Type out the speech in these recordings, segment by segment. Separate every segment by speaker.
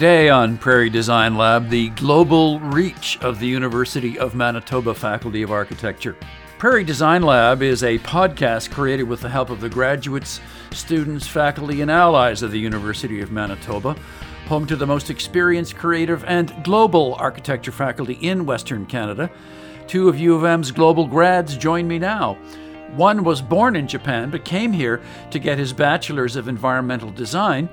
Speaker 1: Today on Prairie Design Lab, the global reach of the University of Manitoba Faculty of Architecture. Prairie Design Lab is a podcast created with the help of the graduates, students, faculty, and allies of the University of Manitoba, home to the most experienced, creative, and global architecture faculty in Western Canada. Two of U of M's global grads join me now. One was born in Japan but came here to get his bachelor's of environmental design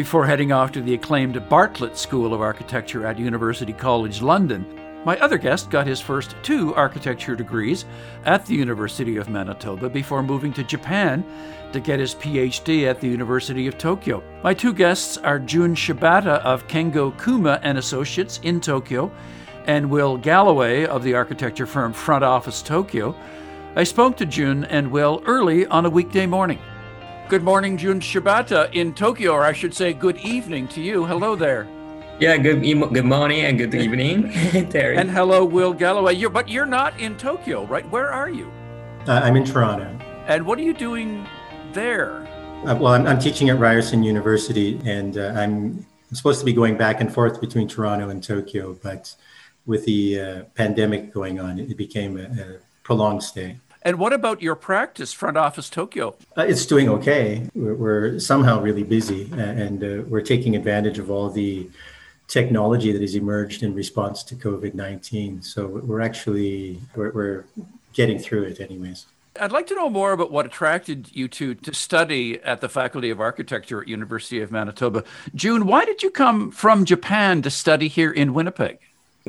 Speaker 1: before heading off to the acclaimed Bartlett School of Architecture at University College London. My other guest got his first two architecture degrees at the University of Manitoba before moving to Japan to get his PhD at the University of Tokyo. My two guests are Jun Shibata of Kengo Kuma and Associates in Tokyo and Will Galloway of the architecture firm Front Office Tokyo. I spoke to Jun and Will early on a weekday morning. Good morning, Jun Shibata in Tokyo, or I should say, good evening to you. Hello there.
Speaker 2: Yeah, good good morning and good evening, Terry.
Speaker 1: And hello, Will Galloway. You're, but you're not in Tokyo, right? Where are you?
Speaker 3: Uh, I'm in Toronto.
Speaker 1: And what are you doing there?
Speaker 3: Uh, well, I'm, I'm, teaching at Ryerson University, and uh, I'm supposed to be going back and forth between Toronto and Tokyo, but with the uh, pandemic going on, it became a, a prolonged stay.
Speaker 1: And what about your practice, Front Office Tokyo?
Speaker 3: Uh, it's doing okay. We're, we're, somehow really busy, and uh, we're taking advantage of all the technology that has emerged in response to COVID 19. So we're actually we're, we're getting through it, anyways.
Speaker 1: I'd like to know more about what attracted you to to study at the Faculty of Architecture at University of Manitoba. Jun, why did you come from Japan to study here in Winnipeg?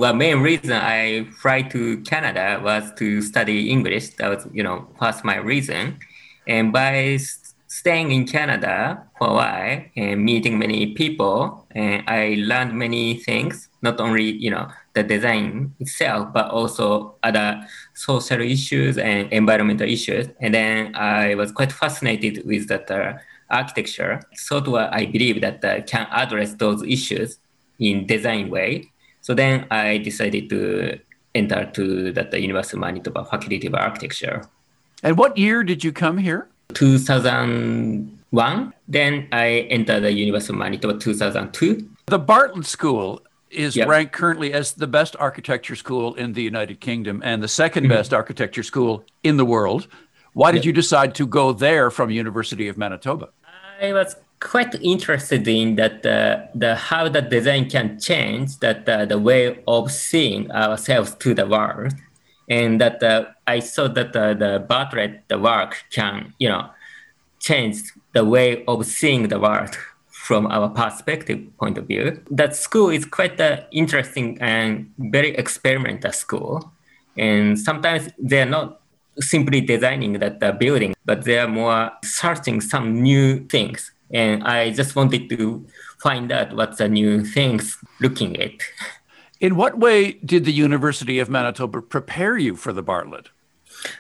Speaker 2: Well, main reason I fly to Canada was to study English. That was, you know, first my reason. And by staying in Canada for a while and meeting many people, and I learned many things, not only, you know, the design itself, but also other social issues and environmental issues. And then I was quite fascinated with that uh, architecture. Of, I believe that uh, can address those issues in design way so then I decided to enter to that the University of Manitoba Faculty of Architecture.
Speaker 1: And what year did you come here?
Speaker 2: 2001. Then I entered the University of Manitoba 2002.
Speaker 1: The Bartlett School is yep. ranked currently as the best architecture school in the United Kingdom and the second mm-hmm. best architecture school in the world. Why did yep. you decide to go there from University of Manitoba?
Speaker 2: I was quite interested in that uh, the how the design can change that uh, the way of seeing ourselves to the world. And that uh, i saw that uh, the bartlett the work can you know change the way of seeing the world from our perspective point of view. That school is quite an uh, interesting and very experimental school. And sometimes they're not simply designing that the building but they're more searching some new things and I just wanted to find out what's the new things looking at.
Speaker 1: In what way did the University of Manitoba prepare you for the Bartlett?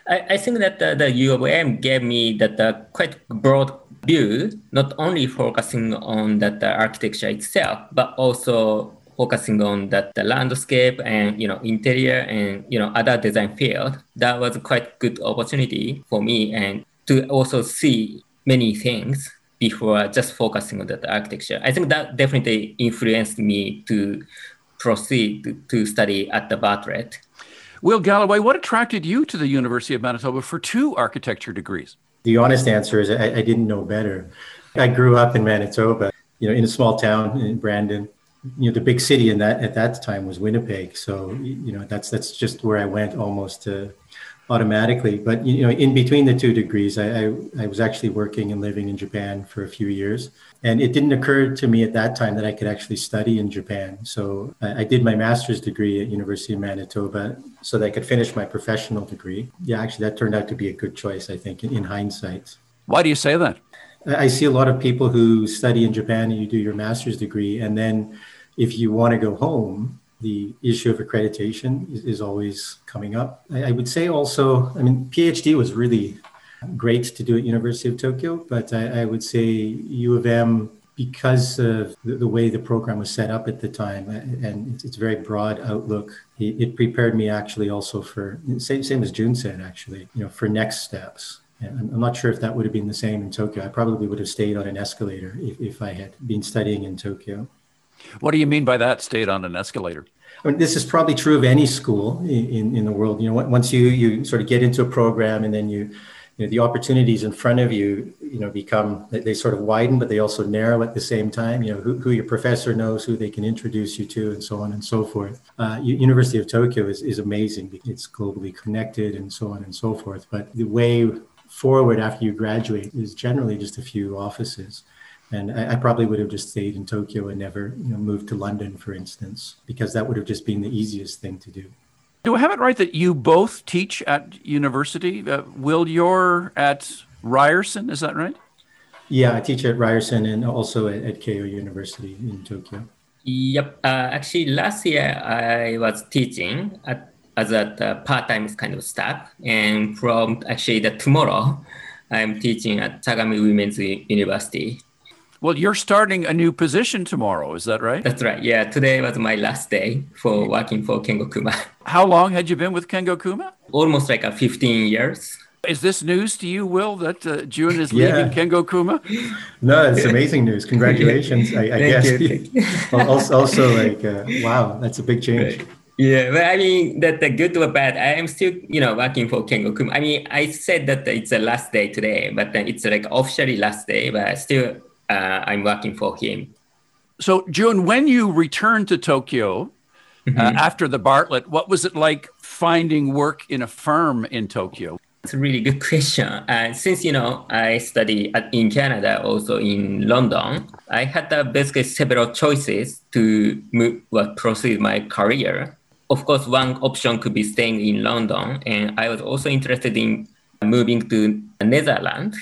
Speaker 2: I, I think that the, the, U of M gave me that uh, quite broad view, not only focusing on that the architecture itself, but also focusing on that the landscape and you know interior and you know other design field. That was quite good opportunity for me and to also see many things before uh, just focusing on that architecture. I think that definitely influenced me to proceed to, to study at the Bartlett.
Speaker 1: Will Galloway, what attracted you to the University of Manitoba for two architecture degrees?
Speaker 3: The honest answer is I, I didn't know better. I grew up in Manitoba, you know, in a small town in Brandon. You know, the big city in that at that time was Winnipeg. So, you know, that's that's just where I went almost to automatically. But you know, in between the two degrees, I, I, I, was actually working and living in Japan for a few years, and it didn't occur to me at that time that I could actually study in Japan. So I, I did my master's degree at University of Manitoba so that I could finish my professional degree. Yeah, actually, that turned out to be a good choice, I think, in, in hindsight.
Speaker 1: Why do you say that?
Speaker 3: I see a lot of people who study in Japan and you do your master's degree, and then if you want to go home, the issue of accreditation is, is always coming up. I, I, would say also, I mean, PhD was really great to do at University of Tokyo, but I, I would say U of M, because of the, the, way the program was set up at the time uh, and it's, it's very broad outlook, it, it, prepared me actually also for, same, same as Jun said, actually, you know, for next steps. And I'm not sure if that would have been the same in Tokyo. I probably would have stayed on an escalator if, if I had been studying in Tokyo.
Speaker 1: What do you mean by that? Stayed on an escalator.
Speaker 3: I mean, this is probably true of any school in, in, the world. You know, once you you sort of get into a program and then you you know, the opportunities in front of you, you know, become they sort of widen, but they also narrow at the same time. You know, who, who your professor knows, who they can introduce you to, and so on and so forth. Uh, University of Tokyo is, is amazing. It's globally connected and so on and so forth. But the way forward after you graduate is generally just a few offices. And I, I, probably would have just stayed in Tokyo and never you know, moved to London, for instance, because that would have just been the easiest thing to do.
Speaker 1: Do I have it right that you both teach at university? Uh, Will, you're at Ryerson, is that right?
Speaker 3: Yeah, I teach at Ryerson and also at, at Keio University in Tokyo.
Speaker 2: Yep. Uh, actually, last year I was teaching at, as a uh, part-time kind of staff, and from actually the tomorrow, I'm teaching at Sagami Women's University.
Speaker 1: Well, you're starting a new position tomorrow, is that right?
Speaker 2: That's right. Yeah, today was my last day for working for Kengo Kuma.
Speaker 1: How long had you been with Kengo Kuma?
Speaker 2: Almost like a 15 years.
Speaker 1: Is this news to you, Will, that uh, Jun is yeah. leaving Kengo Kuma?
Speaker 3: No, it's amazing news. Congratulations, I, I guess. You. also, also, like, uh, wow, that's a big change.
Speaker 2: Right. Yeah, but I mean that the good or bad, I am still, you know, working for Kengo Kuma. I mean, I said that it's the last day today, but then it's like officially last day, but still uh, I'm working for him.
Speaker 1: So, Jun, when you returned to Tokyo uh, mm-hmm. uh, after the Bartlett, what was it like finding work in a firm in Tokyo?
Speaker 2: It's a really good question. Uh, since you know I study at, in Canada, also in London, I had uh, basically several choices to move, well, proceed my career. Of course, one option could be staying in London, and I was also interested in moving to the Netherlands.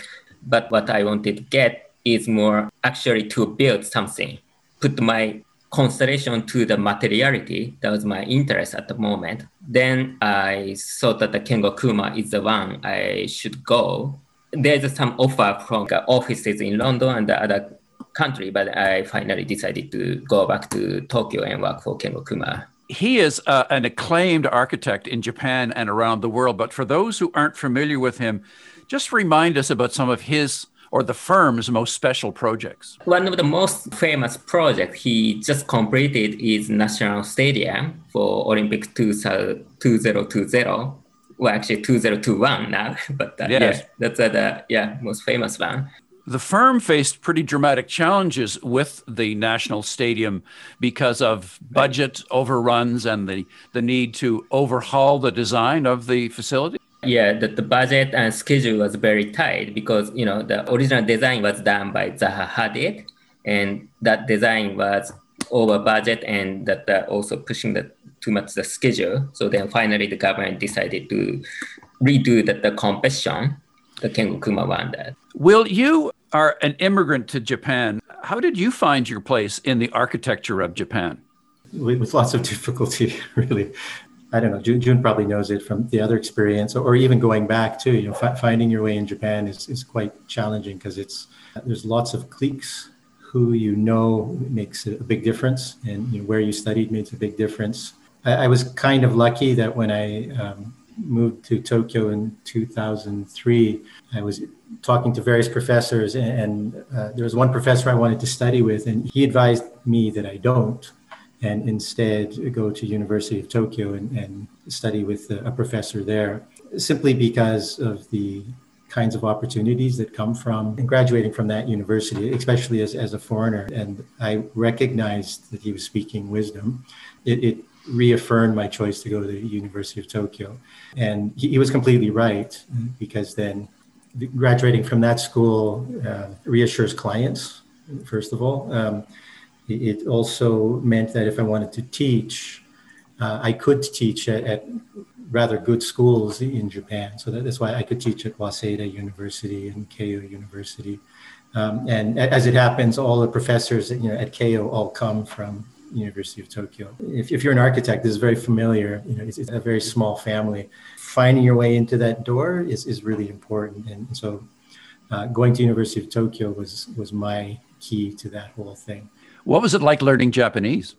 Speaker 2: But what I wanted to get is more actually to build something, put my consideration to the materiality. That was my interest at the moment. Then I thought that the Kengo Kuma is the one I should go. There's some offer from offices in London and the other country, but I finally decided to go back to Tokyo and work for Kengo Kuma.
Speaker 1: He is uh, an acclaimed architect in Japan and around the world. But for those who aren't familiar with him, just remind us about some of his or the firm's most special projects?
Speaker 2: One of the most famous projects he just completed is National Stadium for Olympic 2020. Well, actually 2021 now, but uh, yes. yeah, that's uh, the yeah most famous one.
Speaker 1: The firm faced pretty dramatic challenges with the national stadium because of budget overruns and the, the need to overhaul the design of the facility.
Speaker 2: Yeah, the, the budget and schedule was very tight because you know the original design was done by Zaha Hadid, and that design was over budget and that uh, also pushing the too much the schedule. So then finally the government decided to redo the, the competition. The Kengo Kuma won that.
Speaker 1: Will you are an immigrant to Japan. How did you find your place in the architecture of Japan?
Speaker 3: With lots of difficulty, really. I don't know. June, Jun, probably knows it from the other experience, or even going back too. You know, f- finding your way in Japan is, is quite challenging because it's there's lots of cliques. Who you know makes a big difference, and you know, where you studied makes a big difference. I, I was kind of lucky that when I um, moved to Tokyo in 2003, I was talking to various professors, and, and uh, there was one professor I wanted to study with, and he advised me that I don't and instead go to University of Tokyo and, and study with a, professor there, simply because of the kinds of opportunities that come from graduating from that university, especially as, as a foreigner. And I recognized that he was speaking wisdom. It, it reaffirmed my choice to go to the University of Tokyo. And he, he was completely right, because then graduating from that school uh, reassures clients, first of all. Um, it also meant that if I wanted to teach, uh, I could teach at, at, rather good schools in Japan. So that, that's why I could teach at Waseda University and Keio University. Um, and as it happens, all the professors you know, at Keio all come from University of Tokyo. If, if you're an architect, this is very familiar. You know, it's, it's, a very small family. Finding your way into that door is, is really important. And so, uh, going to University of Tokyo was was my key to that whole thing.
Speaker 1: What was it like learning Japanese?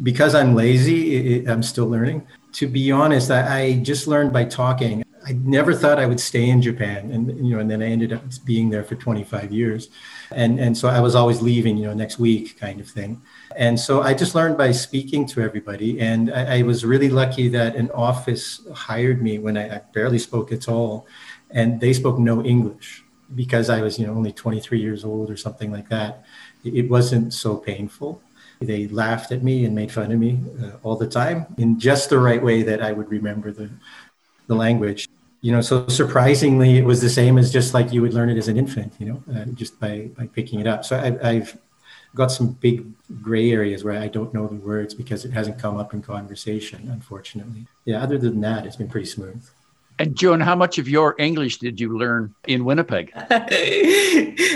Speaker 3: Because I'm lazy, I'm still learning. To be honest, I, just learned by talking. I never thought I would stay in Japan, and you know, and then I ended up being there for 25 years, and and so I was always leaving, you know, next week kind of thing, and so I just learned by speaking to everybody, and I, I was really lucky that an office hired me when I, I barely spoke at all, and they spoke no English because I was, you know, only 23 years old or something like that. It wasn't so painful. They laughed at me and made fun of me uh, all the time in just the right way that I would remember the the language. You know, so surprisingly, it was the same as just like you would learn it as an infant. You know, uh, just by by picking it up. So I, I've got some big gray areas where I don't know the words because it hasn't come up in conversation, unfortunately. Yeah, other than that, it's been pretty smooth.
Speaker 1: And Joan, how much of your English did you learn in Winnipeg?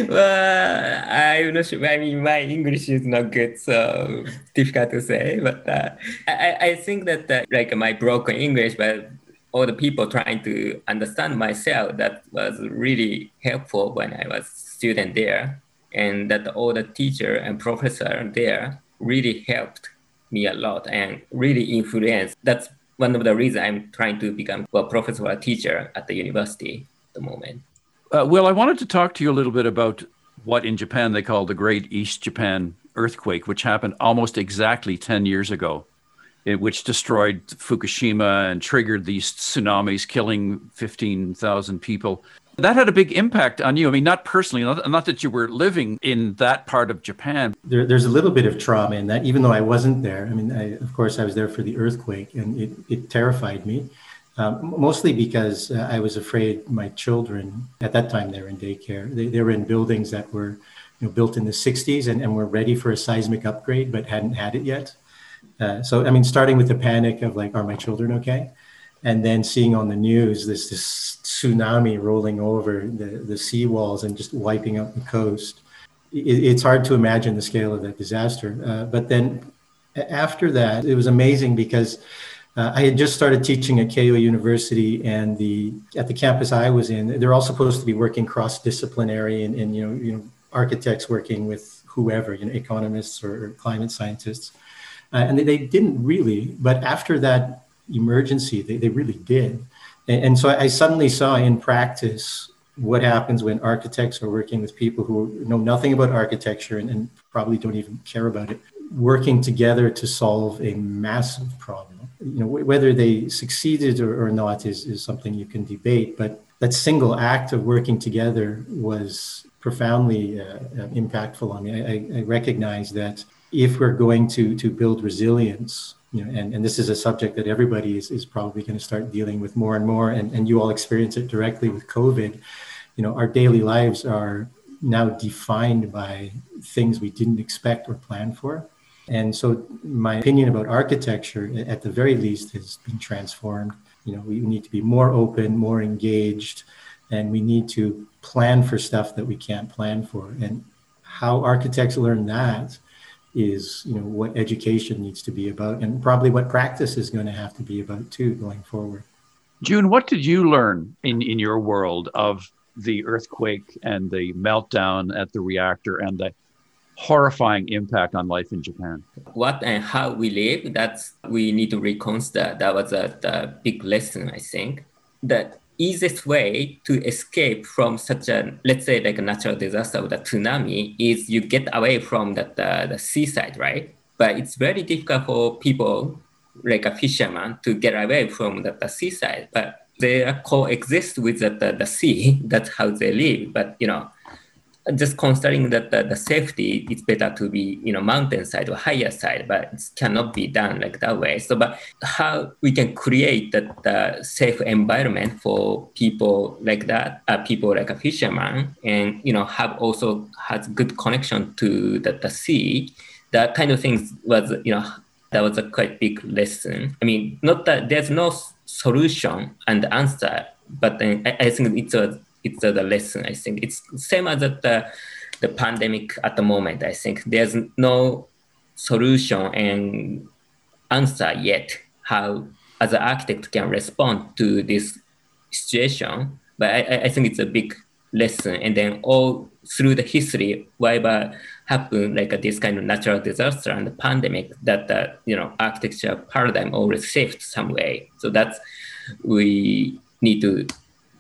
Speaker 2: well, I'm not sure. I mean, my English is not good, so difficult to say. But uh, I, I think that uh, like my broken English, but all the people trying to understand myself that was really helpful when I was student there and that all the teacher and professor there really helped me a lot and really influenced that's one of the reasons i'm trying to become a professor or teacher at the university at the moment
Speaker 1: uh, well i wanted to talk to you a little bit about what in japan they call the great east japan earthquake which happened almost exactly 10 years ago which destroyed Fukushima and triggered these tsunamis, killing 15,000 people. That had a big impact on you. I mean, not personally, not, not that you were living in that part of Japan.
Speaker 3: There, there's a little bit of trauma in that, even though I wasn't there. I mean, I, of course, I was there for the earthquake, and it, it terrified me. Um, mostly because uh, I was afraid my children, at that time they were in daycare, they, they were in buildings that were you know, built in the 60s and, and were ready for a seismic upgrade but hadn't had it yet. Uh, so, I mean, starting with the panic of like, are my children okay? And then seeing on the news this this tsunami rolling over the, the seawalls and just wiping out the coast. It, it's hard to imagine the scale of that disaster. Uh, but then after that, it was amazing because uh, I had just started teaching at Keio University, and the at the campus I was in, they're all supposed to be working cross disciplinary, and, and you know, you know, architects working with whoever, you know, economists or, or climate scientists uh, and they, they, didn't really. But after that emergency, they, they really did. And, and so I suddenly saw in practice what happens when architects are working with people who know nothing about architecture and, and, probably don't even care about it, working together to solve a massive problem. You know, whether they succeeded or, or not is, is something you can debate, but that single act of working together was profoundly uh, uh impactful on me. I, I recognize that if we're going to to build resilience you know, and, and this is a subject that everybody is, is probably going to start dealing with more and more and, and you all experience it directly with covid. You know our daily lives are now defined by things we didn't expect or plan for. And so my opinion about architecture at the very least has been transformed. You know we need to be more open more engaged and we need to plan for stuff that we can't plan for. And how architects learn that is you know what education needs to be about and probably what practice is going to have to be about too going forward.
Speaker 1: Jun what did you learn in in your world of the earthquake and the meltdown at the reactor and the horrifying impact on life in japan?
Speaker 2: What and how we live that's we need to reconsider that was a, a big lesson i think. That easiest way to escape from such a let's say like a natural disaster or the tsunami is you get away from the, the, uh, the seaside right? But it's very difficult for people like a fisherman to get away from the, the seaside. But they coexist with the, the, the sea. That's how they live. But you know just considering that the, the, safety, it's better to be you know mountainside or higher side, but it cannot be done like that way. So, but how we can create that safe environment for people like that, uh, people like a fisherman, and you know have also has good connection to the, the sea. That kind of things was you know that was a quite big lesson. I mean, not that there's no solution and answer, but I, I think it's a it's the lesson. I think it's same as the the pandemic at the moment. I think there's no solution and answer yet how as an architect can respond to this situation. But I, I think it's a big lesson. And then all through the history, whatever happened like this kind of natural disaster and the pandemic, that the you know architecture paradigm always shifts some way. So that's we need to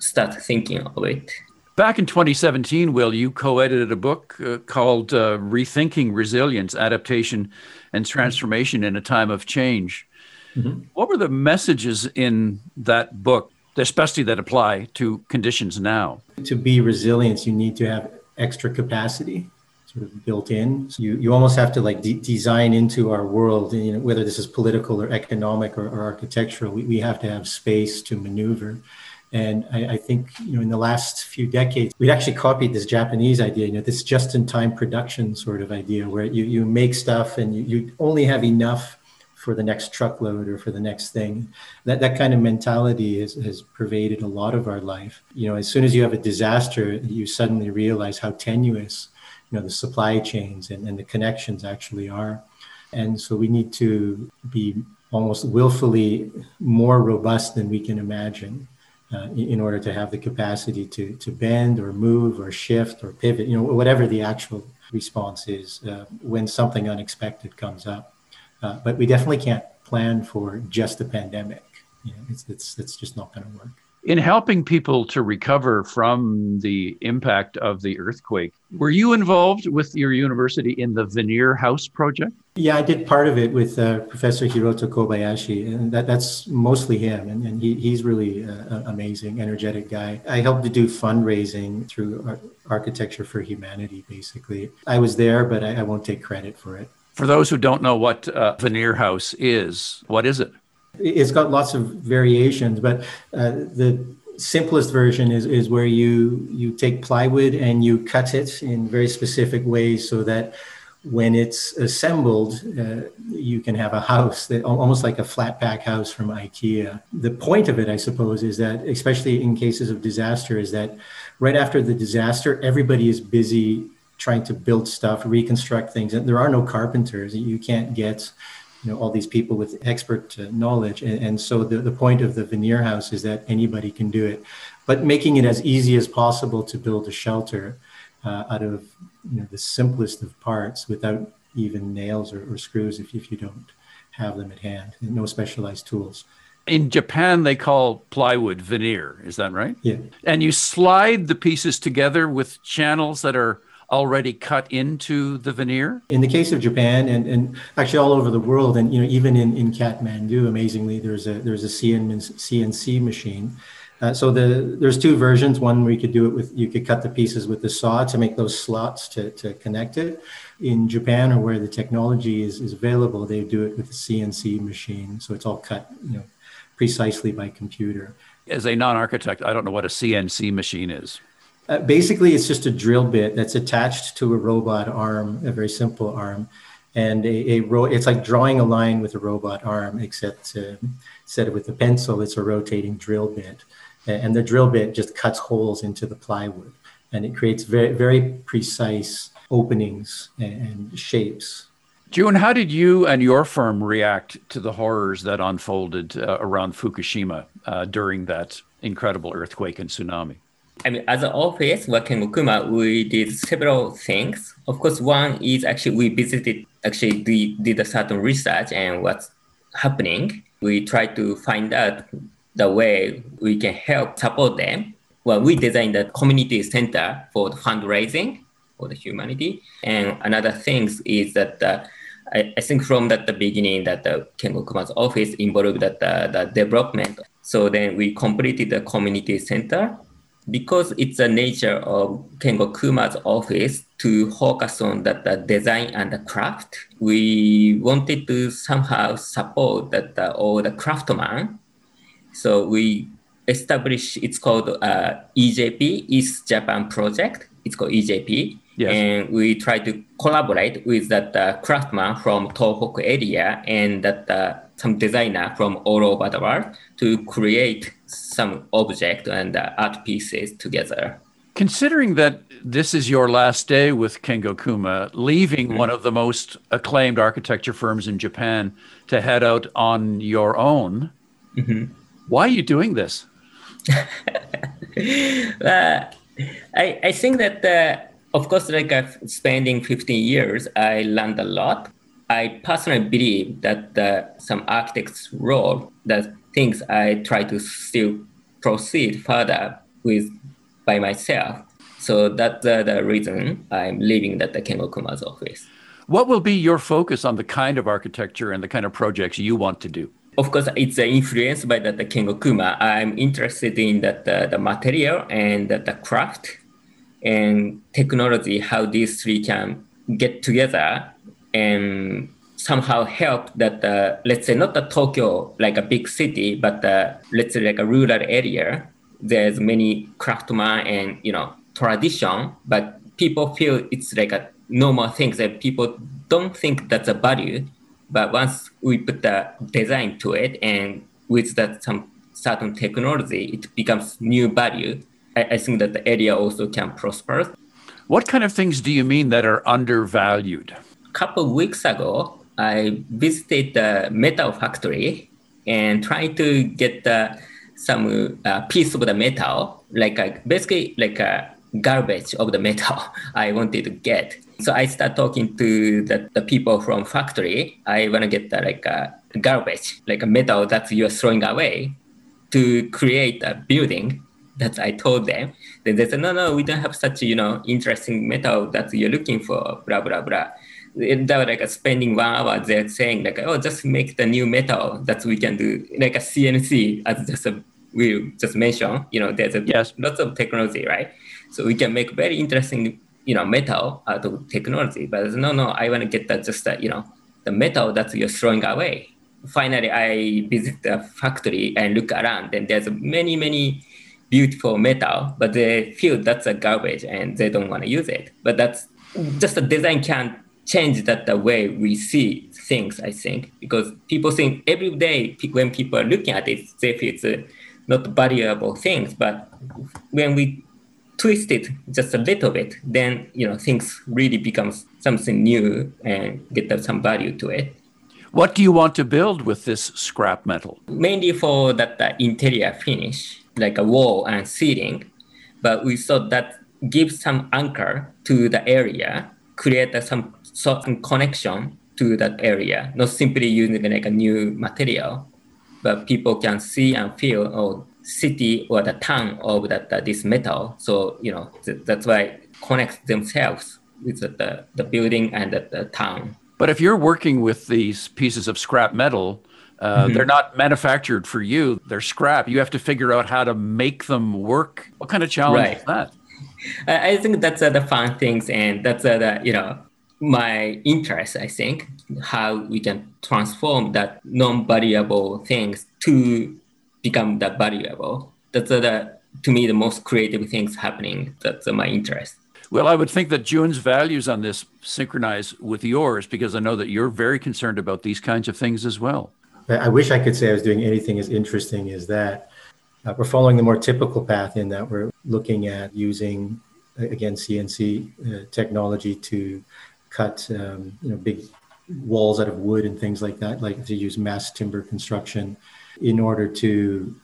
Speaker 2: start thinking of it.
Speaker 1: Back in 2017, Will, you co edited a book uh, called uh, Rethinking Resilience, Adaptation, and Transformation in a Time of Change. Mm-hmm. What were the messages in that book, especially that apply to conditions now?
Speaker 3: To be resilient, you need to have extra capacity sort of built in. So you, you almost have to like de- design into our world, you know, whether this is political or economic or, or architectural, we, we have to have space to maneuver. And I, I, think, you know, in the last few decades, we'd actually copied this Japanese idea, you know, this just-in-time production sort of idea where you, you make stuff and you, you only have enough for the next truckload or for the next thing. That that kind of mentality has, has pervaded a lot of our life. You know, as soon as you have a disaster, you suddenly realize how tenuous, you know, the supply chains and, and the connections actually are. And so we need to be almost willfully more robust than we can imagine uh, in order to have the capacity to, to bend or move or shift or pivot, you know, whatever the actual response is uh, when something unexpected comes up. Uh, but we definitely can't plan for just a pandemic. You know, it's, it's, it's just not going to work
Speaker 1: in helping people to recover from the impact of the earthquake, were you involved with your university in the Veneer House project?
Speaker 3: Yeah, I did part of it with uh, Professor Hiroto Kobayashi, and that, that's mostly him. And, and he, he's really an amazing, energetic guy. I helped to do fundraising through Architecture for Humanity, basically. I was there, but I, I won't take credit for it.
Speaker 1: For those who don't know what uh, Veneer House is, what is it?
Speaker 3: It's got lots of variations, but uh, the simplest version is, is where you you take plywood and you cut it in very specific ways so that when it's assembled, uh, you can have a house that almost like a flat pack house from IKEA. The point of it, I suppose, is that especially in cases of disaster, is that right after the disaster, everybody is busy trying to build stuff, reconstruct things, and there are no carpenters. You can't get you know all these people with expert uh, knowledge and, and, so the, the point of the veneer house is that anybody can do it but making it as easy as possible to build a shelter uh, out of you know the simplest of parts without even nails or, or screws if, if you don't have them at hand no specialized tools
Speaker 1: in Japan, they call plywood veneer. Is that right?
Speaker 3: Yeah.
Speaker 1: And you slide the pieces together with channels that are already cut into the veneer?
Speaker 3: In the case of Japan and, and actually all over the world, and you know even in, in Kathmandu, amazingly, there's a there's a CNC machine. Uh, so the there's two versions. One where you could do it with you could cut the pieces with the saw to make those slots to, to connect it. In Japan or where the technology is, is available, they do it with the CNC machine. So it's all cut, you know, precisely by computer.
Speaker 1: As a non-architect, I don't know what a CNC machine is.
Speaker 3: Uh, basically, it's just a drill bit that's attached to a robot arm, a very simple arm, and a, a ro- it's like drawing a line with a robot arm, except uh, instead of with a pencil, it's a rotating drill bit, and the drill bit just cuts holes into the plywood, and it creates very very precise openings and shapes.
Speaker 1: Jun, how did you and your firm react to the horrors that unfolded uh, around Fukushima uh, during that incredible earthquake and tsunami?
Speaker 2: I mean, as an office working with Kuma, we did several things. Of course, one is actually we visited, actually did, did a certain research and what's happening. We try to find out the way we can help support them. Well, we designed a community center for the fundraising for the humanity. And another thing is that uh, I, I, think from that the beginning that the Kengo Kuma's office involved that the, the development. So then we completed the community center because it's the nature of Kengo Kuma's office to focus on that the design and the craft, we wanted to somehow support that the, all the craftsman. So we established, it's called uh, EJP, East Japan Project. It's called EJP. Yes. And we try to collaborate with that uh, craftsman from Tohoku area and that uh, some designer from all over the world to create some object and uh, art pieces together.
Speaker 1: Considering that this is your last day with Kengo Kuma, leaving mm-hmm. one of the most acclaimed architecture firms in Japan to head out on your own, mm-hmm. why are you doing this? uh,
Speaker 2: I, I think that, uh, of course, like uh, spending 15 years, I learned a lot. I personally believe that uh, some architect's role, that things I try to still proceed further with by myself. So that's uh, the reason I'm leaving that the Kengo Kuma's office.
Speaker 1: What will be your focus on the kind of architecture and the kind of projects you want to do?
Speaker 2: Of course, it's influenced by the, the Kengo Kuma. I'm interested in that the, the material and the, the craft and technology, how these three can get together and somehow help that uh, let's say not the Tokyo like a big city, but uh, let's say like a rural area. There's many craftsman and you know tradition, but people feel it's like a normal thing that people don't think that's a value. But once we put the design to it and with that some certain technology, it becomes new value. I, I think that the area also can prosper.
Speaker 1: What kind of things do you mean that are undervalued?
Speaker 2: Couple of weeks ago, I visited the metal factory and tried to get uh, some uh, piece of the metal, like a, basically like a garbage of the metal I wanted to get. So I start talking to the, the people from factory. I want to get the, like a garbage, like a metal that you're throwing away to create a building that I told them. Then they said, no, no, we don't have such, you know, interesting metal that you're looking for, blah, blah, blah. That was like uh, spending one hour there saying like, oh, just make the new metal that we can do, like a CNC as just a, we just mentioned, you know, there's a,
Speaker 1: yes.
Speaker 2: lots of technology, right? So we can make very interesting, you know, metal out of technology. But no, no, I want to get that just that, you know, the metal that you're throwing away. Finally, I visit the factory and look around, and there's many, many beautiful metal, but they feel that's a garbage and they don't want to use it. But that's just the design can change that the way we see things. I think because people think every day when people are looking at it, they feel it's not valuable things, but when we twist it just a little bit, then you know things really becomes something new and get some value to it.
Speaker 1: What do you want to build with this scrap metal?
Speaker 2: Mainly for that uh, interior finish, like a wall and ceiling, but we thought that gives some anchor to the area, create uh, some certain connection to that area, not simply using like a new material, but people can see and feel, oh, city or the town of that uh, this metal. So you know th- that's why connects themselves with the, the, the building and the, the, town.
Speaker 1: But if you're working with these pieces of scrap metal, uh, mm-hmm. they're not manufactured for you. They're scrap. You have to figure out how to make them work. What kind of challenge right. is that?
Speaker 2: I think that's uh, the fun things, and that's uh, the you know my interest. I think how we can transform that non-variable things to become that valuable. That's uh, the, to me the most creative things happening. That's uh, my interest.
Speaker 1: Well, I would think that Jun's values on this synchronize with yours because I know that you're very concerned about these kinds of things as well.
Speaker 3: I wish I could say I was doing anything as interesting as that. Uh, we're following the more typical path in that we're looking at using, again, CNC uh, technology to cut, um, you know, big walls out of wood and things like that, like to use mass timber construction in order to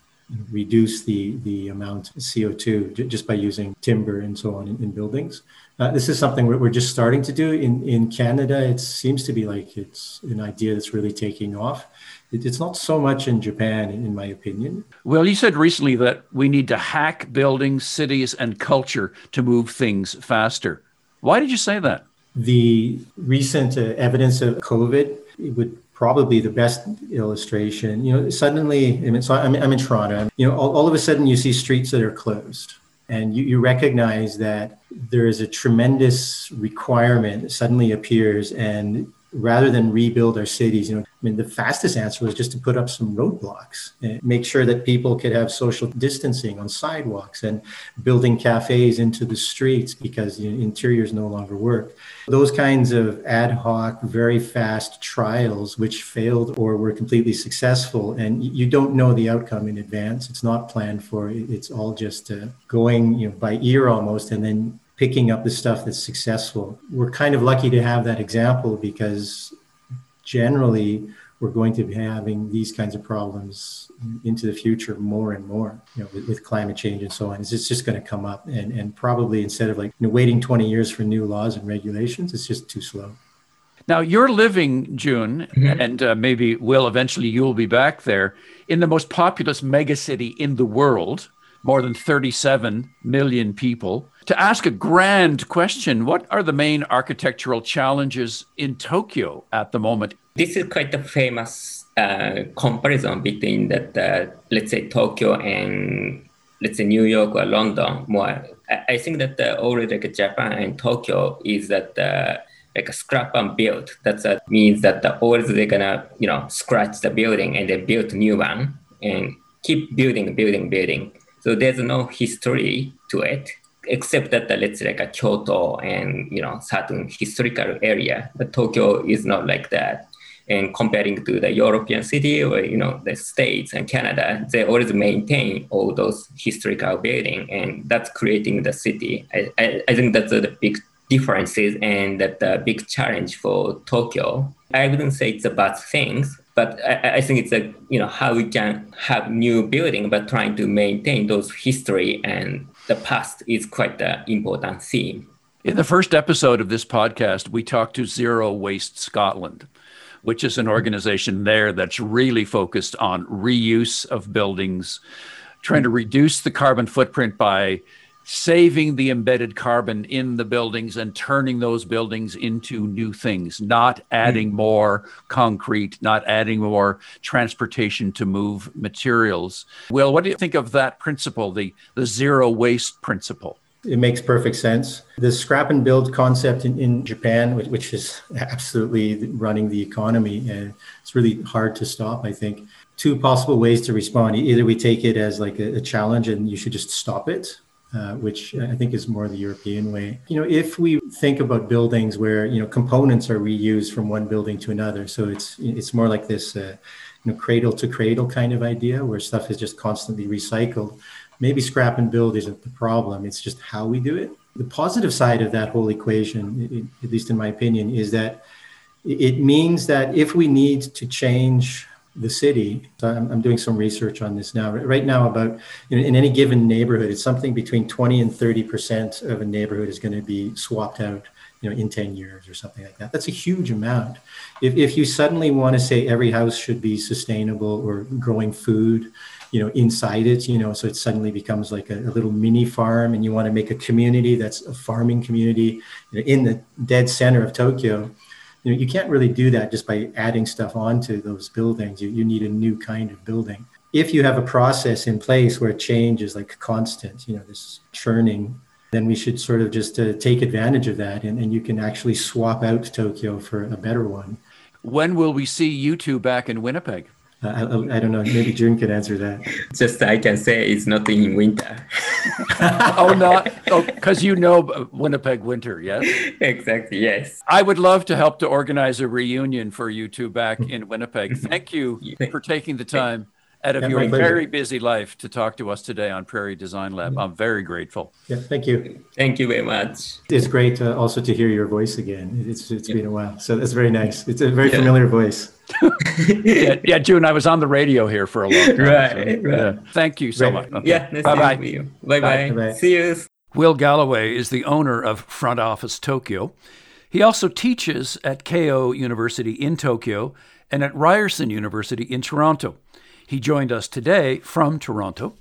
Speaker 3: reduce the, the amount of CO2 j- just by using timber and so on in, in buildings. Uh, this is something we're, we're, just starting to do in, in Canada. It seems to be like it's an idea that's really taking off. It, it's not so much in Japan, in my opinion.
Speaker 1: Well, you said recently that we need to hack buildings, cities, and culture to move things faster. Why did you say that?
Speaker 3: The recent uh, evidence of COVID would probably the best illustration. You know, suddenly, I mean, so I'm, I'm in Toronto. You know, all, all of a sudden you see streets that are closed, and you, you recognize that there is a tremendous requirement that suddenly appears, and rather than rebuild our cities, you know, I mean, the fastest answer was just to put up some roadblocks and make sure that people could have social distancing on sidewalks and building cafes into the streets because know, interiors no longer work. Those kinds of ad hoc, very fast trials, which failed or were completely successful, and you don't know the outcome in advance. It's not planned for. It's all just uh, going, you know, by ear almost, and then picking up the stuff that's successful. We're kind of lucky to have that example because generally we're going to be having these kinds of problems into the future more and more, you know, with, with climate change and so on. It's just, just going to come up, and and probably instead of like you know, waiting 20 years for new laws and regulations, it's just too slow.
Speaker 1: Now you're living, Jun mm-hmm. and uh, maybe Will eventually you'll be back there in the most populous megacity in the world, more than 37 million people. To ask a grand question, what are the main architectural challenges in Tokyo at the moment?
Speaker 2: This is quite a famous uh, comparison between that, uh, let's say Tokyo and let's say New York or London more. I, I think that uh, already like Japan and Tokyo is that uh, like a scrap and build. That means that the always they're gonna you know scratch the building and they build new one and keep building, building, building. So there's no history to it except that uh, let's say like a Kyoto and you know certain historical area. But Tokyo is not like that and comparing to the European city or you know the states and Canada, they always maintain all those historical building, and that's creating the city. I, I, I think that's the big differences and that the big challenge for Tokyo. I wouldn't say it's a bad thing, but I, I, think it's a you know how we can have new building, but trying to maintain those history and the past is quite an important theme.
Speaker 1: In the first episode of this podcast, we talked to Zero Waste Scotland which is an organization there that's really focused on reuse of buildings, trying to reduce the carbon footprint by saving the embedded carbon in the buildings and turning those buildings into new things, not adding mm. more concrete, not adding more transportation to move materials. Well, what do you think of that principle, the, the zero waste principle?
Speaker 3: It makes perfect sense. The scrap and build concept in, in Japan, which, which is absolutely running the economy, and it's really hard to stop, I think. Two possible ways to respond. Either we take it as like a, a challenge and you should just stop it, uh, which I think is more the European way. You know, if we think about buildings where you know components are reused from one building to another, so it's it's more like this, uh, you know, cradle to cradle kind of idea where stuff is just constantly recycled maybe scrap and build isn't the problem. It's just how we do it. The positive side of that whole equation, at least in my opinion, is that it means that if we need to change the city, I'm, I'm doing some research on this now. Right now, about you know, in any given neighborhood, it's something between 20 and 30 percent of a neighborhood is going to be swapped out you know, in 10 years or something like that. That's a huge amount. If, if you suddenly want to say every house should be sustainable or growing food, you know inside it you know so it suddenly becomes like a, a little mini farm and you want to make a community that's a farming community you know, in the dead center of tokyo. You know you can't really do that just by adding stuff onto those buildings. You, you need a new kind of building. If you have a process in place where change is like constant you know this churning then we should sort of just uh, take advantage of that and, and you can actually swap out tokyo for a better one.
Speaker 1: When will we see you two back in winnipeg
Speaker 3: I, I, don't know. Maybe Jun can answer that.
Speaker 2: Just I can say it's not in winter.
Speaker 1: oh, not oh, because you know Winnipeg winter, yes.
Speaker 2: Exactly. Yes.
Speaker 1: I would love to help to organize a reunion for you two back in Winnipeg. Thank you for taking the time out of yeah, your very busy life to talk to us today on Prairie Design Lab. I'm very grateful.
Speaker 3: Yeah, thank you.
Speaker 2: Thank you very much.
Speaker 3: It's great uh, also to hear your voice again. It's it's yeah. been a while, so that's very nice. It's a very yeah. familiar voice.
Speaker 1: Yeah, yeah, Jun, I was on the radio here for a long time.
Speaker 2: right, so, right.
Speaker 1: thank you so right. much.
Speaker 2: Okay. Yeah, nice bye bye. You. Bye bye. See you.
Speaker 1: Will Galloway is the owner of Front Office Tokyo. He also teaches at Keio University in Tokyo and at Ryerson University in Toronto. He joined us today from Toronto.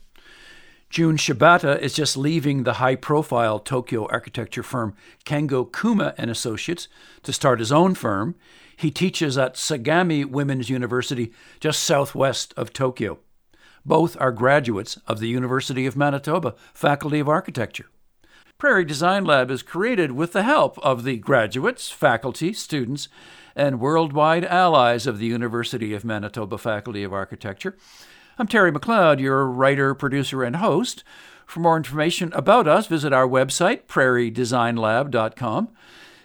Speaker 1: Jun Shibata is just leaving the high-profile Tokyo architecture firm Kengo Kuma and Associates to start his own firm. He teaches at Sagami Women's University just southwest of Tokyo. Both are graduates of the University of Manitoba Faculty of Architecture. Prairie Design Lab is created with the help of the graduates, faculty, students, and worldwide allies of the University of Manitoba Faculty of Architecture. I'm Terry McLeod, your writer, producer, and host. For more information about us, visit our website, prairiedesignlab.com.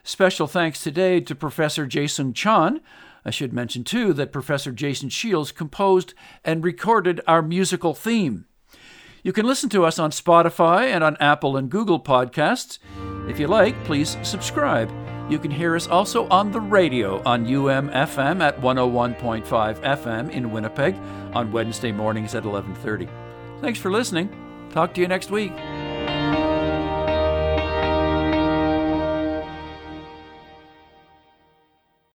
Speaker 1: Special thanks today to Professor Jason Chan. I should mention, too, that Professor Jason Shields composed and recorded our musical theme. You can listen to us on Spotify and on Apple and Google podcasts. If you like, please subscribe. You can hear us also on the radio on UMFM at 101.5 FM in Winnipeg on Wednesday mornings at 11:30. Thanks for listening. Talk to you next week.